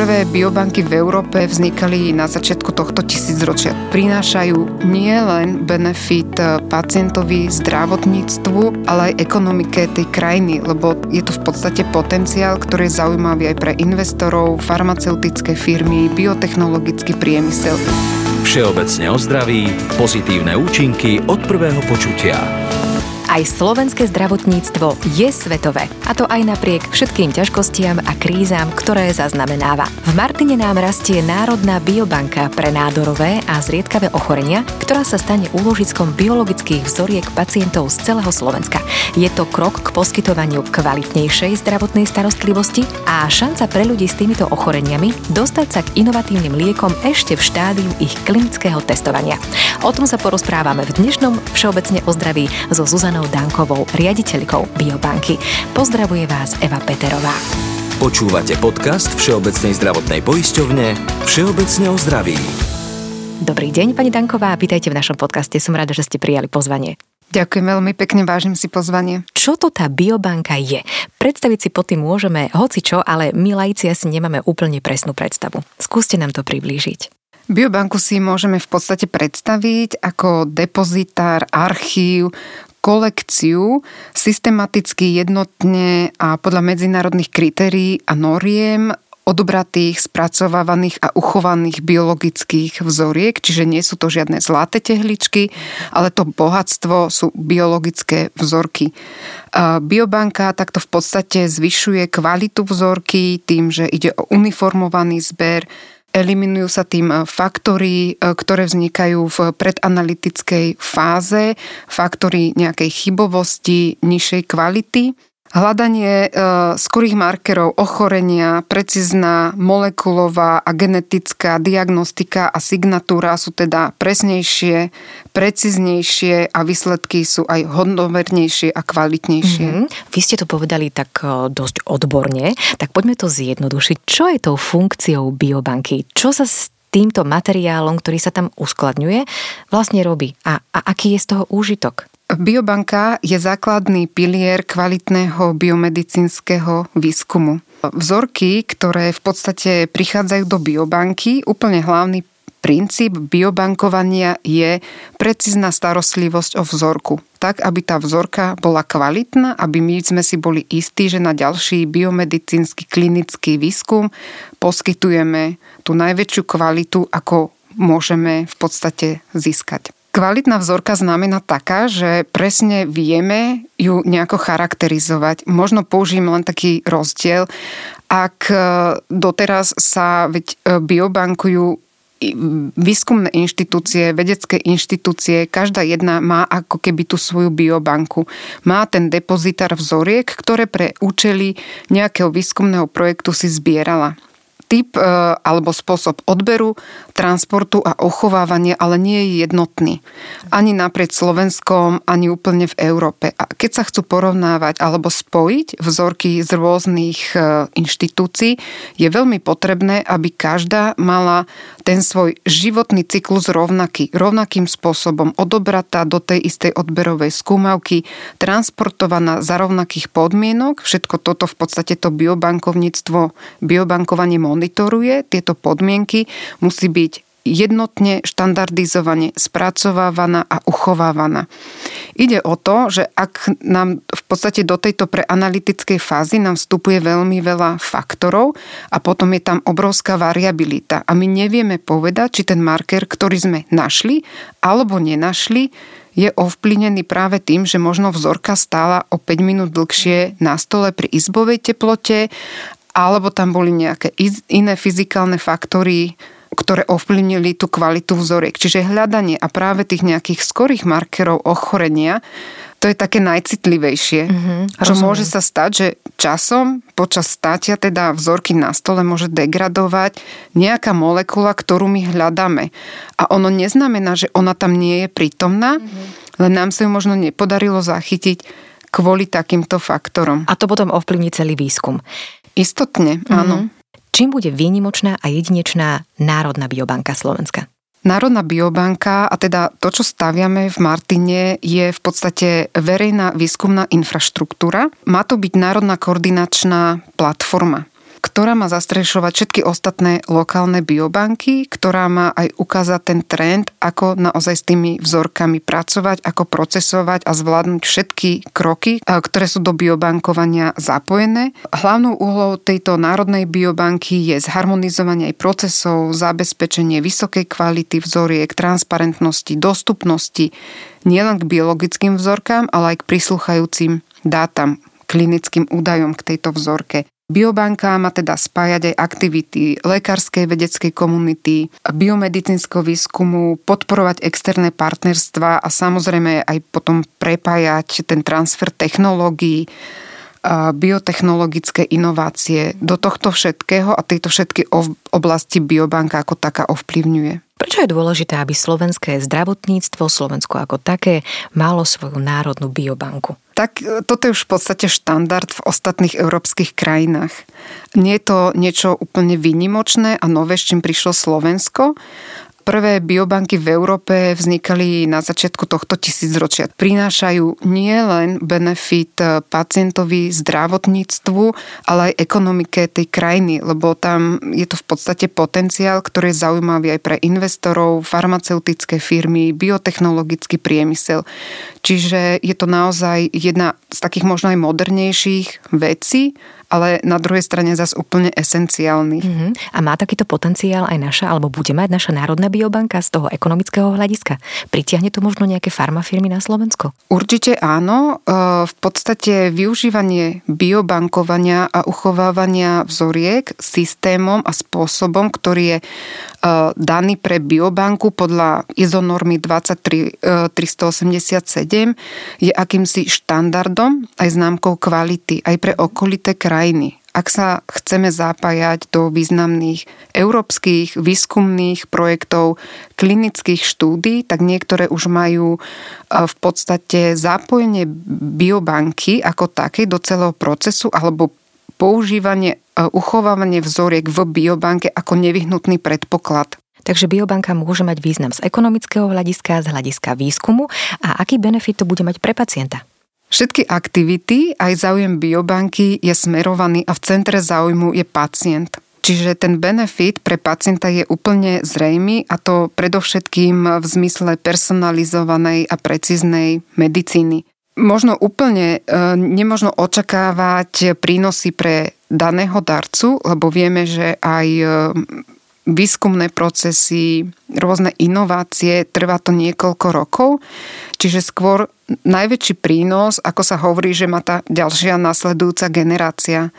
Prvé biobanky v Európe vznikali na začiatku tohto tisícročia. Prinášajú nielen benefit pacientovi, zdravotníctvu, ale aj ekonomike tej krajiny, lebo je tu v podstate potenciál, ktorý je zaujímavý aj pre investorov, farmaceutické firmy, biotechnologický priemysel. Všeobecne o zdraví, pozitívne účinky od prvého počutia. Aj slovenské zdravotníctvo je svetové. A to aj napriek všetkým ťažkostiam a krízam, ktoré zaznamenáva. V Martine nám rastie Národná biobanka pre nádorové a zriedkavé ochorenia, ktorá sa stane úložiskom biologických vzoriek pacientov z celého Slovenska. Je to krok k poskytovaniu kvalitnejšej zdravotnej starostlivosti a šanca pre ľudí s týmito ochoreniami dostať sa k inovatívnym liekom ešte v štádiu ich klinického testovania. O tom sa porozprávame v dnešnom Všeobecne o zdraví so Zuzanou Janou Dankovou, riaditeľkou Biobanky. Pozdravuje vás Eva Peterová. Počúvate podcast Všeobecnej zdravotnej poisťovne Všeobecne o zdraví. Dobrý deň, pani Danková, vítajte v našom podcaste. Som rada, že ste prijali pozvanie. Ďakujem veľmi pekne, vážim si pozvanie. Čo to tá biobanka je? Predstaviť si pod tým môžeme hoci čo, ale my laici asi nemáme úplne presnú predstavu. Skúste nám to priblížiť. Biobanku si môžeme v podstate predstaviť ako depozitár, archív, kolekciu systematicky jednotne a podľa medzinárodných kritérií a noriem odobratých, spracovávaných a uchovaných biologických vzoriek, čiže nie sú to žiadne zlaté tehličky, ale to bohatstvo sú biologické vzorky. Biobanka takto v podstate zvyšuje kvalitu vzorky tým, že ide o uniformovaný zber, Eliminujú sa tým e, faktory, e, ktoré vznikajú v predanalytickej fáze, faktory nejakej chybovosti, nižšej kvality. Hľadanie e, skorých markerov ochorenia, precízna molekulová a genetická diagnostika a signatúra sú teda presnejšie, preciznejšie a výsledky sú aj hodnovernejšie a kvalitnejšie. Mm-hmm. Vy ste to povedali tak e, dosť odborne, tak poďme to zjednodušiť. Čo je tou funkciou biobanky? Čo sa s týmto materiálom, ktorý sa tam uskladňuje, vlastne robí? A, a aký je z toho úžitok? Biobanka je základný pilier kvalitného biomedicínskeho výskumu. Vzorky, ktoré v podstate prichádzajú do biobanky, úplne hlavný princíp biobankovania je precízna starostlivosť o vzorku. Tak, aby tá vzorka bola kvalitná, aby my sme si boli istí, že na ďalší biomedicínsky klinický výskum poskytujeme tú najväčšiu kvalitu, ako môžeme v podstate získať. Kvalitná vzorka znamená taká, že presne vieme ju nejako charakterizovať. Možno použijem len taký rozdiel. Ak e, doteraz sa veď e, biobankujú výskumné inštitúcie, vedecké inštitúcie, každá jedna má ako keby tú svoju biobanku. Má ten depozitár vzoriek, ktoré pre účely nejakého výskumného projektu si zbierala typ e, alebo spôsob odberu, transportu a ochovávania ale nie je jednotný. Ani naprieč Slovenskom, ani úplne v Európe. A keď sa chcú porovnávať alebo spojiť vzorky z rôznych e, inštitúcií, je veľmi potrebné, aby každá mala ten svoj životný cyklus rovnaký, rovnakým spôsobom odobratá do tej istej odberovej skúmavky, transportovaná za rovnakých podmienok. Všetko toto v podstate to biobankovníctvo, biobankovanie monitoruje tieto podmienky, musí byť jednotne, štandardizovane spracovávaná a uchovávaná. Ide o to, že ak nám v podstate do tejto preanalytickej fázy nám vstupuje veľmi veľa faktorov a potom je tam obrovská variabilita a my nevieme povedať, či ten marker, ktorý sme našli alebo nenašli, je ovplyvnený práve tým, že možno vzorka stála o 5 minút dlhšie na stole pri izbovej teplote alebo tam boli nejaké iné fyzikálne faktory, ktoré ovplyvnili tú kvalitu vzoriek. Čiže hľadanie a práve tých nejakých skorých markerov ochorenia, to je také najcitlivejšie. Mm-hmm, čo môže sa stať, že časom, počas státia teda vzorky na stole môže degradovať nejaká molekula, ktorú my hľadáme. A ono neznamená, že ona tam nie je prítomná, mm-hmm. len nám sa ju možno nepodarilo zachytiť kvôli takýmto faktorom. A to potom ovplyvní celý výskum. Istotne, áno. Mm-hmm. Čím bude výnimočná a jedinečná Národná biobanka Slovenska? Národná biobanka a teda to, čo staviame v Martine, je v podstate verejná výskumná infraštruktúra. Má to byť národná koordinačná platforma. Ktorá má zastrešovať všetky ostatné lokálne biobanky, ktorá má aj ukázať ten trend, ako naozaj s tými vzorkami pracovať, ako procesovať a zvládnuť všetky kroky, ktoré sú do biobankovania zapojené. Hlavnou úlohou tejto národnej biobanky je zharmonizovanie aj procesov, zabezpečenie vysokej kvality vzoriek, transparentnosti, dostupnosti nielen k biologickým vzorkám, ale aj k prislúchajúcim dátam, klinickým údajom k tejto vzorke. Biobanka má teda spájať aj aktivity lekárskej vedeckej komunity, biomedicínskeho výskumu, podporovať externé partnerstva a samozrejme aj potom prepájať ten transfer technológií, biotechnologické inovácie do tohto všetkého a tejto všetky oblasti biobanka ako taká ovplyvňuje. Prečo je dôležité, aby slovenské zdravotníctvo, Slovensko ako také, malo svoju národnú biobanku? Tak e, toto je už v podstate štandard v ostatných európskych krajinách. Nie je to niečo úplne výnimočné a nové, s čím prišlo Slovensko, Prvé biobanky v Európe vznikali na začiatku tohto tisícročia. Prinášajú nie len benefit eh, pacientovi, zdravotníctvu, ale aj ekonomike tej krajiny, lebo tam je to v podstate potenciál, ktorý je zaujímavý aj pre investorov, farmaceutické firmy, biotechnologický priemysel. Čiže je to naozaj jedna z takých možno aj modernejších vecí, ale na druhej strane zase úplne esenciálny. Uh-huh. A má takýto potenciál aj naša, alebo bude mať naša národná biobanka z toho ekonomického hľadiska? Pritiahne to možno nejaké farmafirmy na Slovensko? Určite áno. E, v podstate využívanie biobankovania a uchovávania vzoriek systémom a spôsobom, ktorý je e, daný pre biobanku podľa ISO normy 23387 je akýmsi štandardom aj známkou kvality aj pre okolité krajiny krajiny. Ak sa chceme zapájať do významných európskych výskumných projektov, klinických štúdí, tak niektoré už majú e, v podstate zapojenie biobanky ako takej do celého procesu alebo používanie, e, uchovávanie vzoriek v biobanke ako nevyhnutný predpoklad. Takže biobanka môže mať význam z ekonomického hľadiska, z hľadiska výskumu a aký benefit to bude mať pre pacienta? Všetky aktivity, aj záujem biobanky je smerovaný a v centre záujmu je pacient. Čiže ten benefit pre pacienta je úplne zrejmy a to predovšetkým v zmysle personalizovanej a precíznej medicíny. Možno úplne e, nemožno očakávať prínosy pre daného darcu, lebo vieme, že aj e, výskumné procesy, rôzne inovácie, trvá to niekoľko rokov, čiže skôr najväčší prínos, ako sa hovorí, že má tá ďalšia nasledujúca generácia.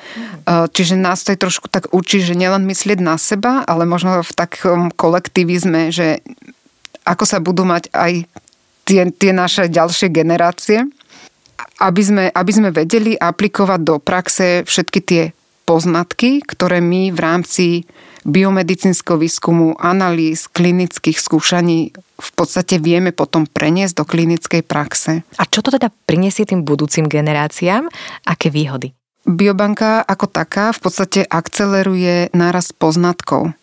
Mm. Čiže nás to je trošku tak učí, že nielen myslieť na seba, ale možno v takom kolektivizme, že ako sa budú mať aj tie, tie naše ďalšie generácie, aby sme, aby sme vedeli aplikovať do praxe všetky tie poznatky, ktoré my v rámci biomedicínskeho výskumu, analýz, klinických skúšaní v podstate vieme potom preniesť do klinickej praxe. A čo to teda prinesie tým budúcim generáciám? Aké výhody? Biobanka ako taká v podstate akceleruje nárast poznatkov.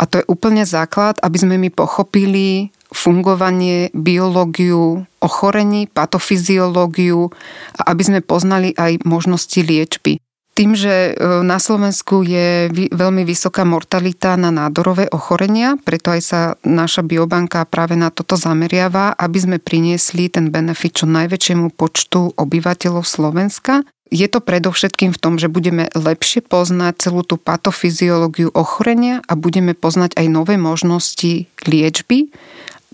A to je úplne základ, aby sme my pochopili fungovanie, biológiu, ochorení, patofyziológiu a aby sme poznali aj možnosti liečby. Tým, že e, na Slovensku je veľmi vysoká mortalita na nádorové ochorenia, preto aj sa naša biobanka práve na toto zameriava, aby sme priniesli ten benefit čo najväčšiemu počtu obyvateľov Slovenska. Je to predovšetkým v tom, že budeme lepšie poznať celú tú patofyziológiu ochorenia a budeme poznať aj nové možnosti liečby,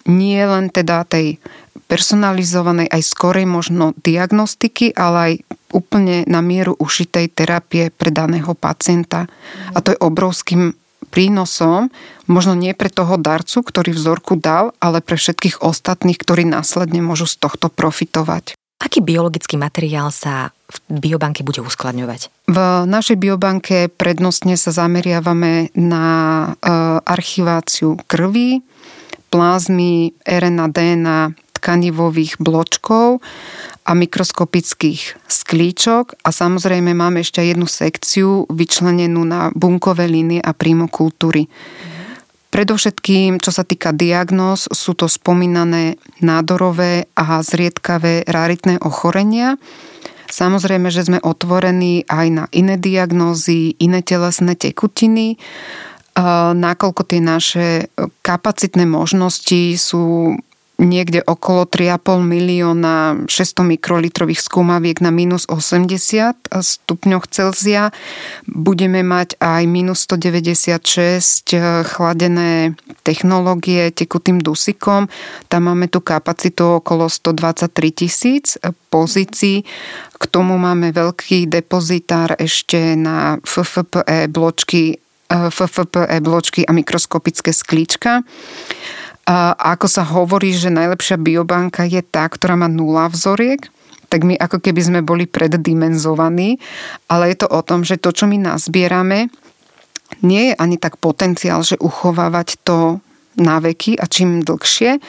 nie len teda tej personalizovanej aj skorej možno diagnostiky, ale aj úplne na mieru ušitej terapie pre daného pacienta. A to je obrovským prínosom, možno nie pre toho darcu, ktorý vzorku dal, ale pre všetkých ostatných, ktorí následne môžu z tohto profitovať. Aký biologický materiál sa v biobanke bude uskladňovať? V našej biobanke prednostne sa zameriavame na e, archiváciu krvi, plazmy, RNA, DNA, tkanivových bločkov a mikroskopických sklíčok a samozrejme máme ešte jednu sekciu vyčlenenú na bunkové línie a primokultúry. Predovšetkým, čo sa týka diagnóz, sú to spomínané nádorové a zriedkavé raritné ochorenia. Samozrejme, že sme otvorení aj na iné diagnózy, iné telesné tekutiny, nakoľko tie naše kapacitné možnosti sú niekde okolo 3,5 milióna 600 mikrolitrových skúmaviek na minus 80 stupňoch Celzia. Budeme mať aj minus 196 eh, chladené technológie tekutým dusikom. Tam máme tu kapacitu okolo 123 tisíc pozícií. K tomu máme veľký depozitár ešte na FFPE bločky FFPE bločky a mikroskopické sklíčka. A ako sa hovorí, že najlepšia biobanka je tá, ktorá má nula vzoriek, tak my ako keby sme boli preddimenzovaní, ale je to o tom, že to, čo my nazbierame, nie je ani tak potenciál, že uchovávať to na veky a čím dlhšie,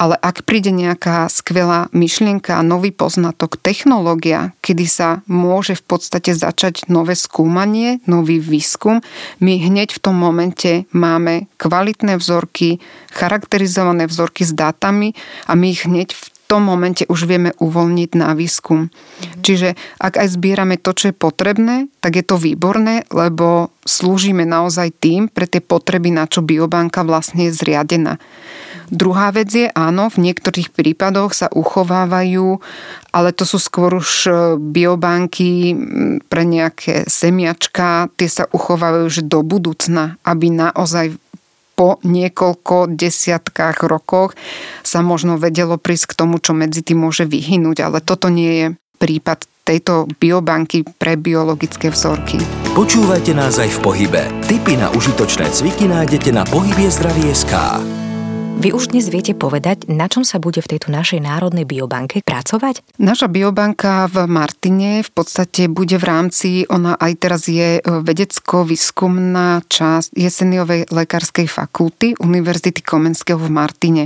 ale ak príde nejaká skvelá myšlienka nový poznatok, technológia, kedy sa môže v podstate začať nové skúmanie, nový výskum, my hneď v tom momente máme kvalitné vzorky, charakterizované vzorky s dátami a my ich hneď v tom momente už vieme uvoľniť na výskum. Mhm. Čiže ak aj zbierame to, čo je potrebné, tak je to výborné, lebo slúžime naozaj tým pre tie potreby, na čo biobanka vlastne je zriadená. Druhá vec je, áno, v niektorých prípadoch sa uchovávajú, ale to sú skôr už e, biobanky pre nejaké semiačka, tie sa uchovávajú už do budúcna, aby naozaj po niekoľko desiatkách rokoch sa možno vedelo prísť k tomu, čo medzi tým môže vyhynúť, ale toto nie je prípad tejto biobanky pre biologické vzorky. Počúvajte nás aj v pohybe. Tipy na užitočné cviky nájdete na SK. Vy už dnes viete povedať, na čom sa bude v tejto našej národnej biobanke pracovať? Naša biobanka v Martine v podstate bude v rámci, ona aj teraz je e, vedecko-výskumná časť Jeseniovej lekárskej fakulty Univerzity Komenského v Martine.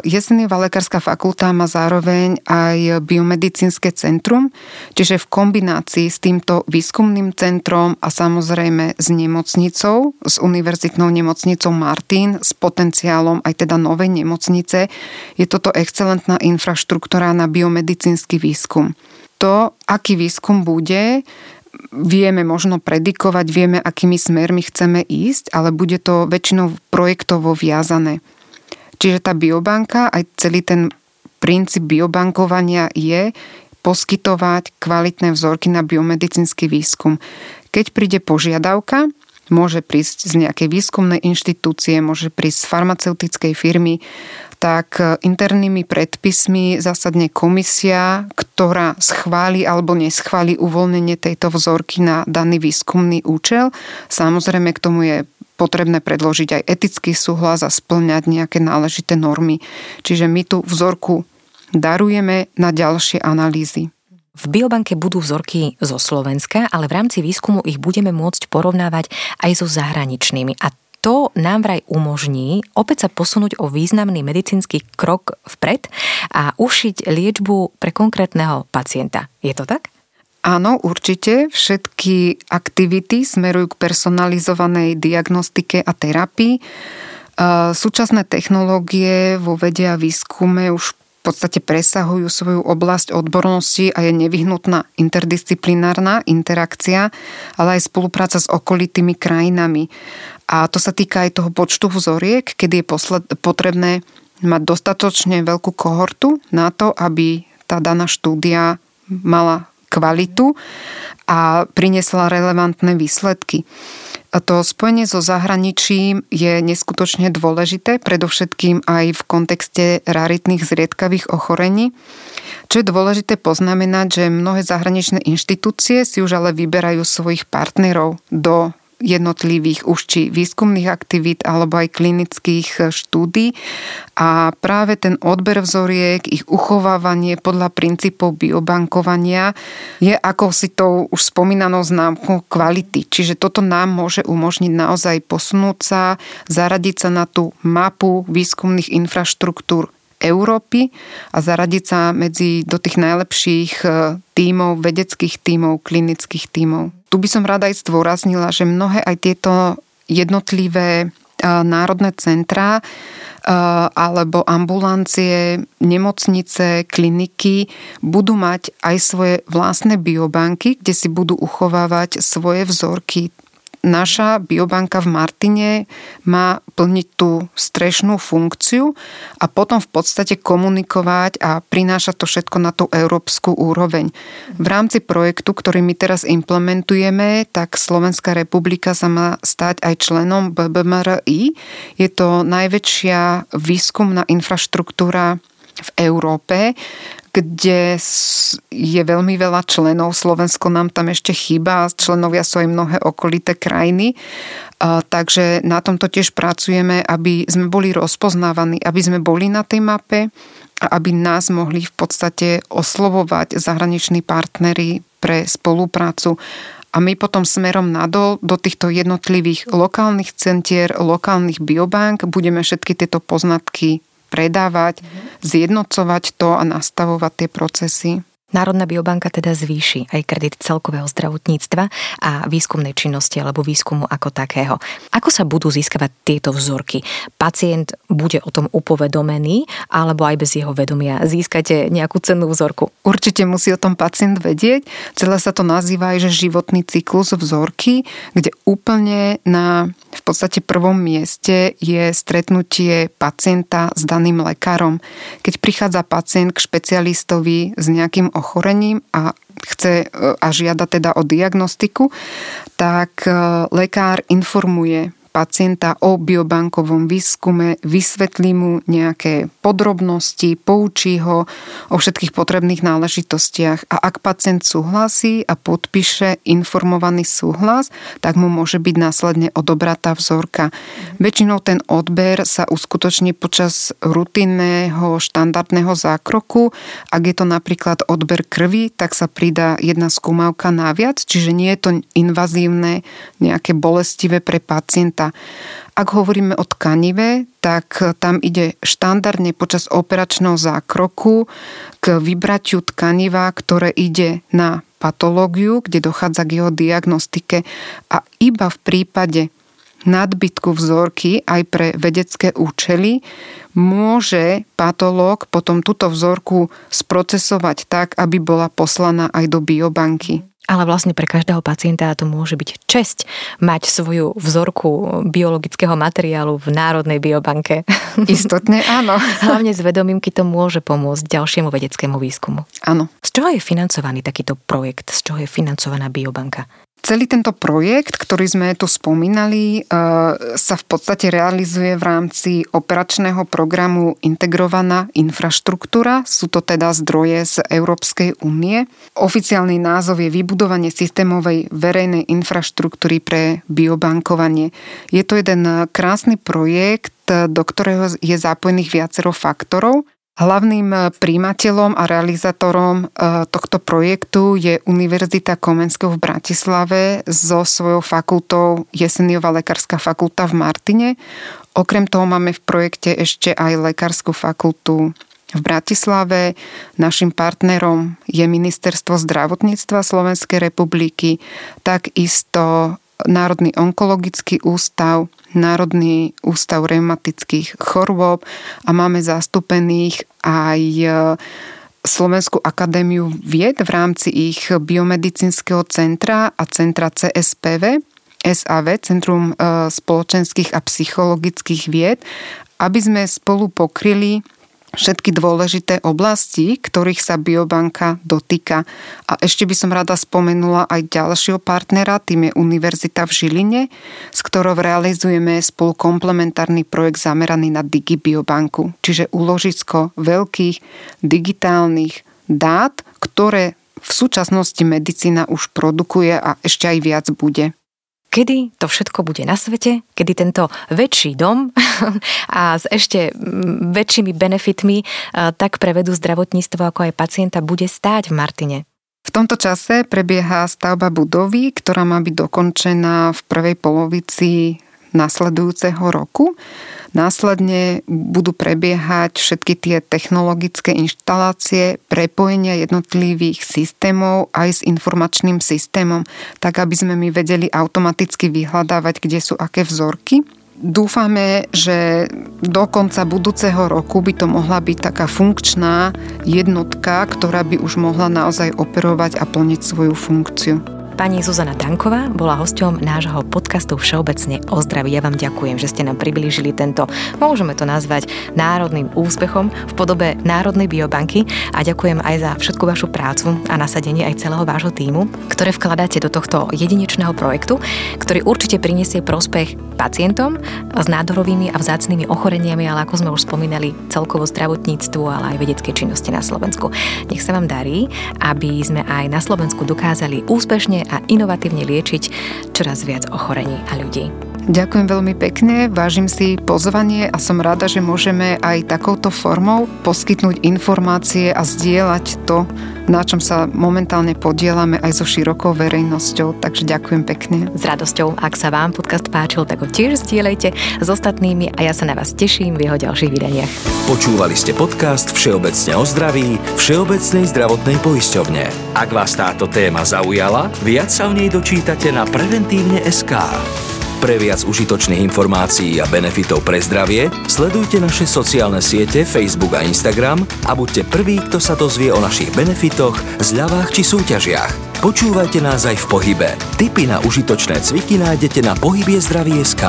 Jeseniová lekárska fakulta má zároveň aj biomedicínske centrum, čiže v kombinácii s týmto výskumným centrom a samozrejme s nemocnicou, s univerzitnou nemocnicou Martin, s potenciálom aj teda novej nemocnice, je toto excelentná infraštruktúra na biomedicínsky výskum. To, aký výskum bude, vieme možno predikovať, vieme, akými smermi chceme ísť, ale bude to väčšinou projektovo viazané. Čiže tá biobanka, aj celý ten princíp biobankovania je poskytovať kvalitné vzorky na biomedicínsky výskum. Keď príde požiadavka, môže prísť z nejakej výskumnej inštitúcie, môže prísť z farmaceutickej firmy, tak internými predpismi zasadne komisia, ktorá schváli alebo neschváli uvoľnenie tejto vzorky na daný výskumný účel. Samozrejme k tomu je potrebné predložiť aj etický súhlas a splňať nejaké náležité normy. Čiže my tú vzorku darujeme na ďalšie analýzy. V biobanke budú vzorky zo Slovenska, ale v rámci výskumu ich budeme môcť porovnávať aj so zahraničnými. A to nám vraj umožní opäť sa posunúť o významný medicínsky krok vpred a ušiť liečbu pre konkrétneho pacienta. Je to tak? Áno, určite. Všetky aktivity smerujú k personalizovanej diagnostike a terapii. Súčasné technológie vo vede a výskume už v podstate presahujú svoju oblasť odbornosti a je nevyhnutná interdisciplinárna interakcia, ale aj spolupráca s okolitými krajinami. A to sa týka aj toho počtu vzoriek, kedy je posled, potrebné mať dostatočne veľkú kohortu na to, aby tá daná štúdia mala kvalitu a priniesla relevantné výsledky. To spojenie so zahraničím je neskutočne dôležité, predovšetkým aj v kontexte raritných zriedkavých ochorení. Čo je dôležité poznamenať, že mnohé zahraničné inštitúcie si už ale vyberajú svojich partnerov do jednotlivých už či výskumných aktivít alebo aj klinických e, štúdí a práve ten odber vzoriek, ich uchovávanie podľa princípov biobankovania je ako si tou už spomínanou známkou kvality. Čiže toto nám môže umožniť naozaj posunúť sa, zaradiť sa na tú mapu výskumných infraštruktúr Európy a zaradiť sa medzi do tých najlepších e, tímov, vedeckých tímov, klinických tímov. Tu by som rada aj zdôraznila, že mnohé aj tieto jednotlivé národné centrá alebo ambulancie, nemocnice, kliniky budú mať aj svoje vlastné biobanky, kde si budú uchovávať svoje vzorky naša biobanka v Martine má plniť tú strešnú funkciu a potom v podstate komunikovať a prinášať to všetko na tú európsku úroveň. V rámci projektu, ktorý my teraz implementujeme, tak Slovenská republika sa má stať aj členom BBMRI. Je to najväčšia výskumná infraštruktúra v Európe, kde je veľmi veľa členov. Slovensko nám tam ešte chýba, členovia sú aj mnohé okolité krajiny. Takže na tomto tiež pracujeme, aby sme boli rozpoznávaní, aby sme boli na tej mape a aby nás mohli v podstate oslovovať zahraniční partnery pre spoluprácu a my potom smerom nadol do týchto jednotlivých lokálnych centier, lokálnych biobank budeme všetky tieto poznatky predávať, zjednocovať to a nastavovať tie procesy. Národná biobanka teda zvýši aj kredit celkového zdravotníctva a výskumnej činnosti alebo výskumu ako takého. Ako sa budú získavať tieto vzorky? Pacient bude o tom upovedomený alebo aj bez jeho vedomia získate nejakú cennú vzorku? Určite musí o tom pacient vedieť. Celé sa to nazýva aj, že životný cyklus vzorky, kde úplne na v podstate prvom mieste je stretnutie pacienta s daným lekárom. Keď prichádza pacient k špecialistovi s nejakým ochorením a chce e, a žiada teda o diagnostiku, tak e, lekár informuje pacienta o biobankovom výskume, vysvetlí mu nejaké podrobnosti, poučí ho o všetkých potrebných náležitostiach a ak pacient súhlasí a podpíše informovaný súhlas, tak mu môže byť následne odobratá vzorka. Väčšinou ten odber sa uskutoční počas rutinného štandardného zákroku. Ak je to napríklad odber krvi, tak sa pridá jedna skúmavka naviac, čiže nie je to invazívne, nejaké bolestivé pre pacienta pacienta. Ak hovoríme o tkanive, tak tam ide štandardne počas operačného zákroku k vybratiu tkaniva, ktoré ide na patológiu, kde dochádza k jeho diagnostike a iba v prípade nadbytku vzorky aj pre vedecké účely môže patológ potom túto vzorku sprocesovať tak, aby bola poslaná aj do biobanky. Ale vlastne pre každého pacienta to môže byť česť mať svoju vzorku biologického materiálu v Národnej biobanke. Istotne áno. Hlavne s vedomím, keď to môže pomôcť ďalšiemu vedeckému výskumu. Áno. Z čoho je financovaný takýto projekt? Z čoho je financovaná biobanka? Celý tento projekt, ktorý sme tu spomínali, e, sa v podstate realizuje v rámci operačného programu Integrovaná infraštruktúra. Sú to teda zdroje z Európskej únie. Oficiálny názov je vybudovanie systémovej verejnej infraštruktúry pre biobankovanie. Je to jeden krásny projekt, do ktorého je zapojených viacero faktorov. Hlavným eh, príjimateľom a realizátorom eh, tohto projektu je Univerzita Komenského v Bratislave so svojou fakultou Jeseniová lekárska fakulta v Martine. Okrem toho máme v projekte ešte aj lekárskú fakultu v Bratislave. Našim partnerom je Ministerstvo zdravotníctva Slovenskej republiky, takisto Národný onkologický ústav, Národný ústav reumatických chorôb a máme zastúpených aj e, Slovenskú akadémiu vied v rámci ich biomedicínskeho centra a centra CSPV, SAV, Centrum e, spoločenských a psychologických vied, aby sme spolu pokryli všetky dôležité oblasti, ktorých sa biobanka dotýka. A ešte by som rada spomenula aj ďalšieho partnera, tým je Univerzita v Žiline, s ktorou realizujeme spolu komplementárny projekt zameraný na digibiobanku, čiže úložisko veľkých digitálnych dát, ktoré v súčasnosti medicína už produkuje a ešte aj viac bude kedy to všetko bude na svete, kedy tento väčší dom a s ešte väčšími benefitmi tak pre vedu zdravotníctvo ako aj pacienta bude stáť v Martine. V tomto čase prebieha stavba budovy, ktorá má byť dokončená v prvej polovici nasledujúceho roku. Následne budú prebiehať všetky tie technologické inštalácie, prepojenia jednotlivých systémov aj s informačným systémom, tak aby sme my vedeli automaticky vyhľadávať, kde sú aké vzorky dúfame, že do konca budúceho roku by to mohla byť taká funkčná jednotka, ktorá by už mohla naozaj operovať a plniť svoju funkciu. Pani Zuzana Danková bola hosťom nášho podcastu Všeobecne o zdraví. Ja vám ďakujem, že ste nám priblížili tento, môžeme to nazvať, národným úspechom v podobe Národnej biobanky a ďakujem aj za všetku vašu prácu a nasadenie aj celého vášho týmu, ktoré vkladáte do tohto jedinečného projektu, ktorý určite prinesie prospech pacientom s nádorovými a vzácnými ochoreniami, ale ako sme už spomínali, celkovo zdravotníctvu, ale aj vedeckej činnosti na Slovensku. Nech sa vám darí, aby sme aj na Slovensku dokázali úspešne a inovatívne liečiť čoraz viac ochorení a ľudí. Ďakujem veľmi pekne, vážim si pozvanie a som rada, že môžeme aj takouto formou poskytnúť informácie a zdieľať to, na čom sa momentálne podielame aj so širokou verejnosťou. Takže ďakujem pekne. S radosťou, ak sa vám podcast páčil, tak ho tiež zdieľajte s ostatnými a ja sa na vás teším v jeho ďalších vydaniach. Počúvali ste podcast Všeobecne o zdraví Všeobecnej zdravotnej poisťovne. Ak vás táto téma zaujala, viac sa o nej dočítate na preventívne SK. Pre viac užitočných informácií a benefitov pre zdravie sledujte naše sociálne siete Facebook a Instagram a buďte prví, kto sa dozvie o našich benefitoch, zľavách či súťažiach. Počúvajte nás aj v pohybe. Tipy na užitočné cviky nájdete na pohybie zdravie.sk.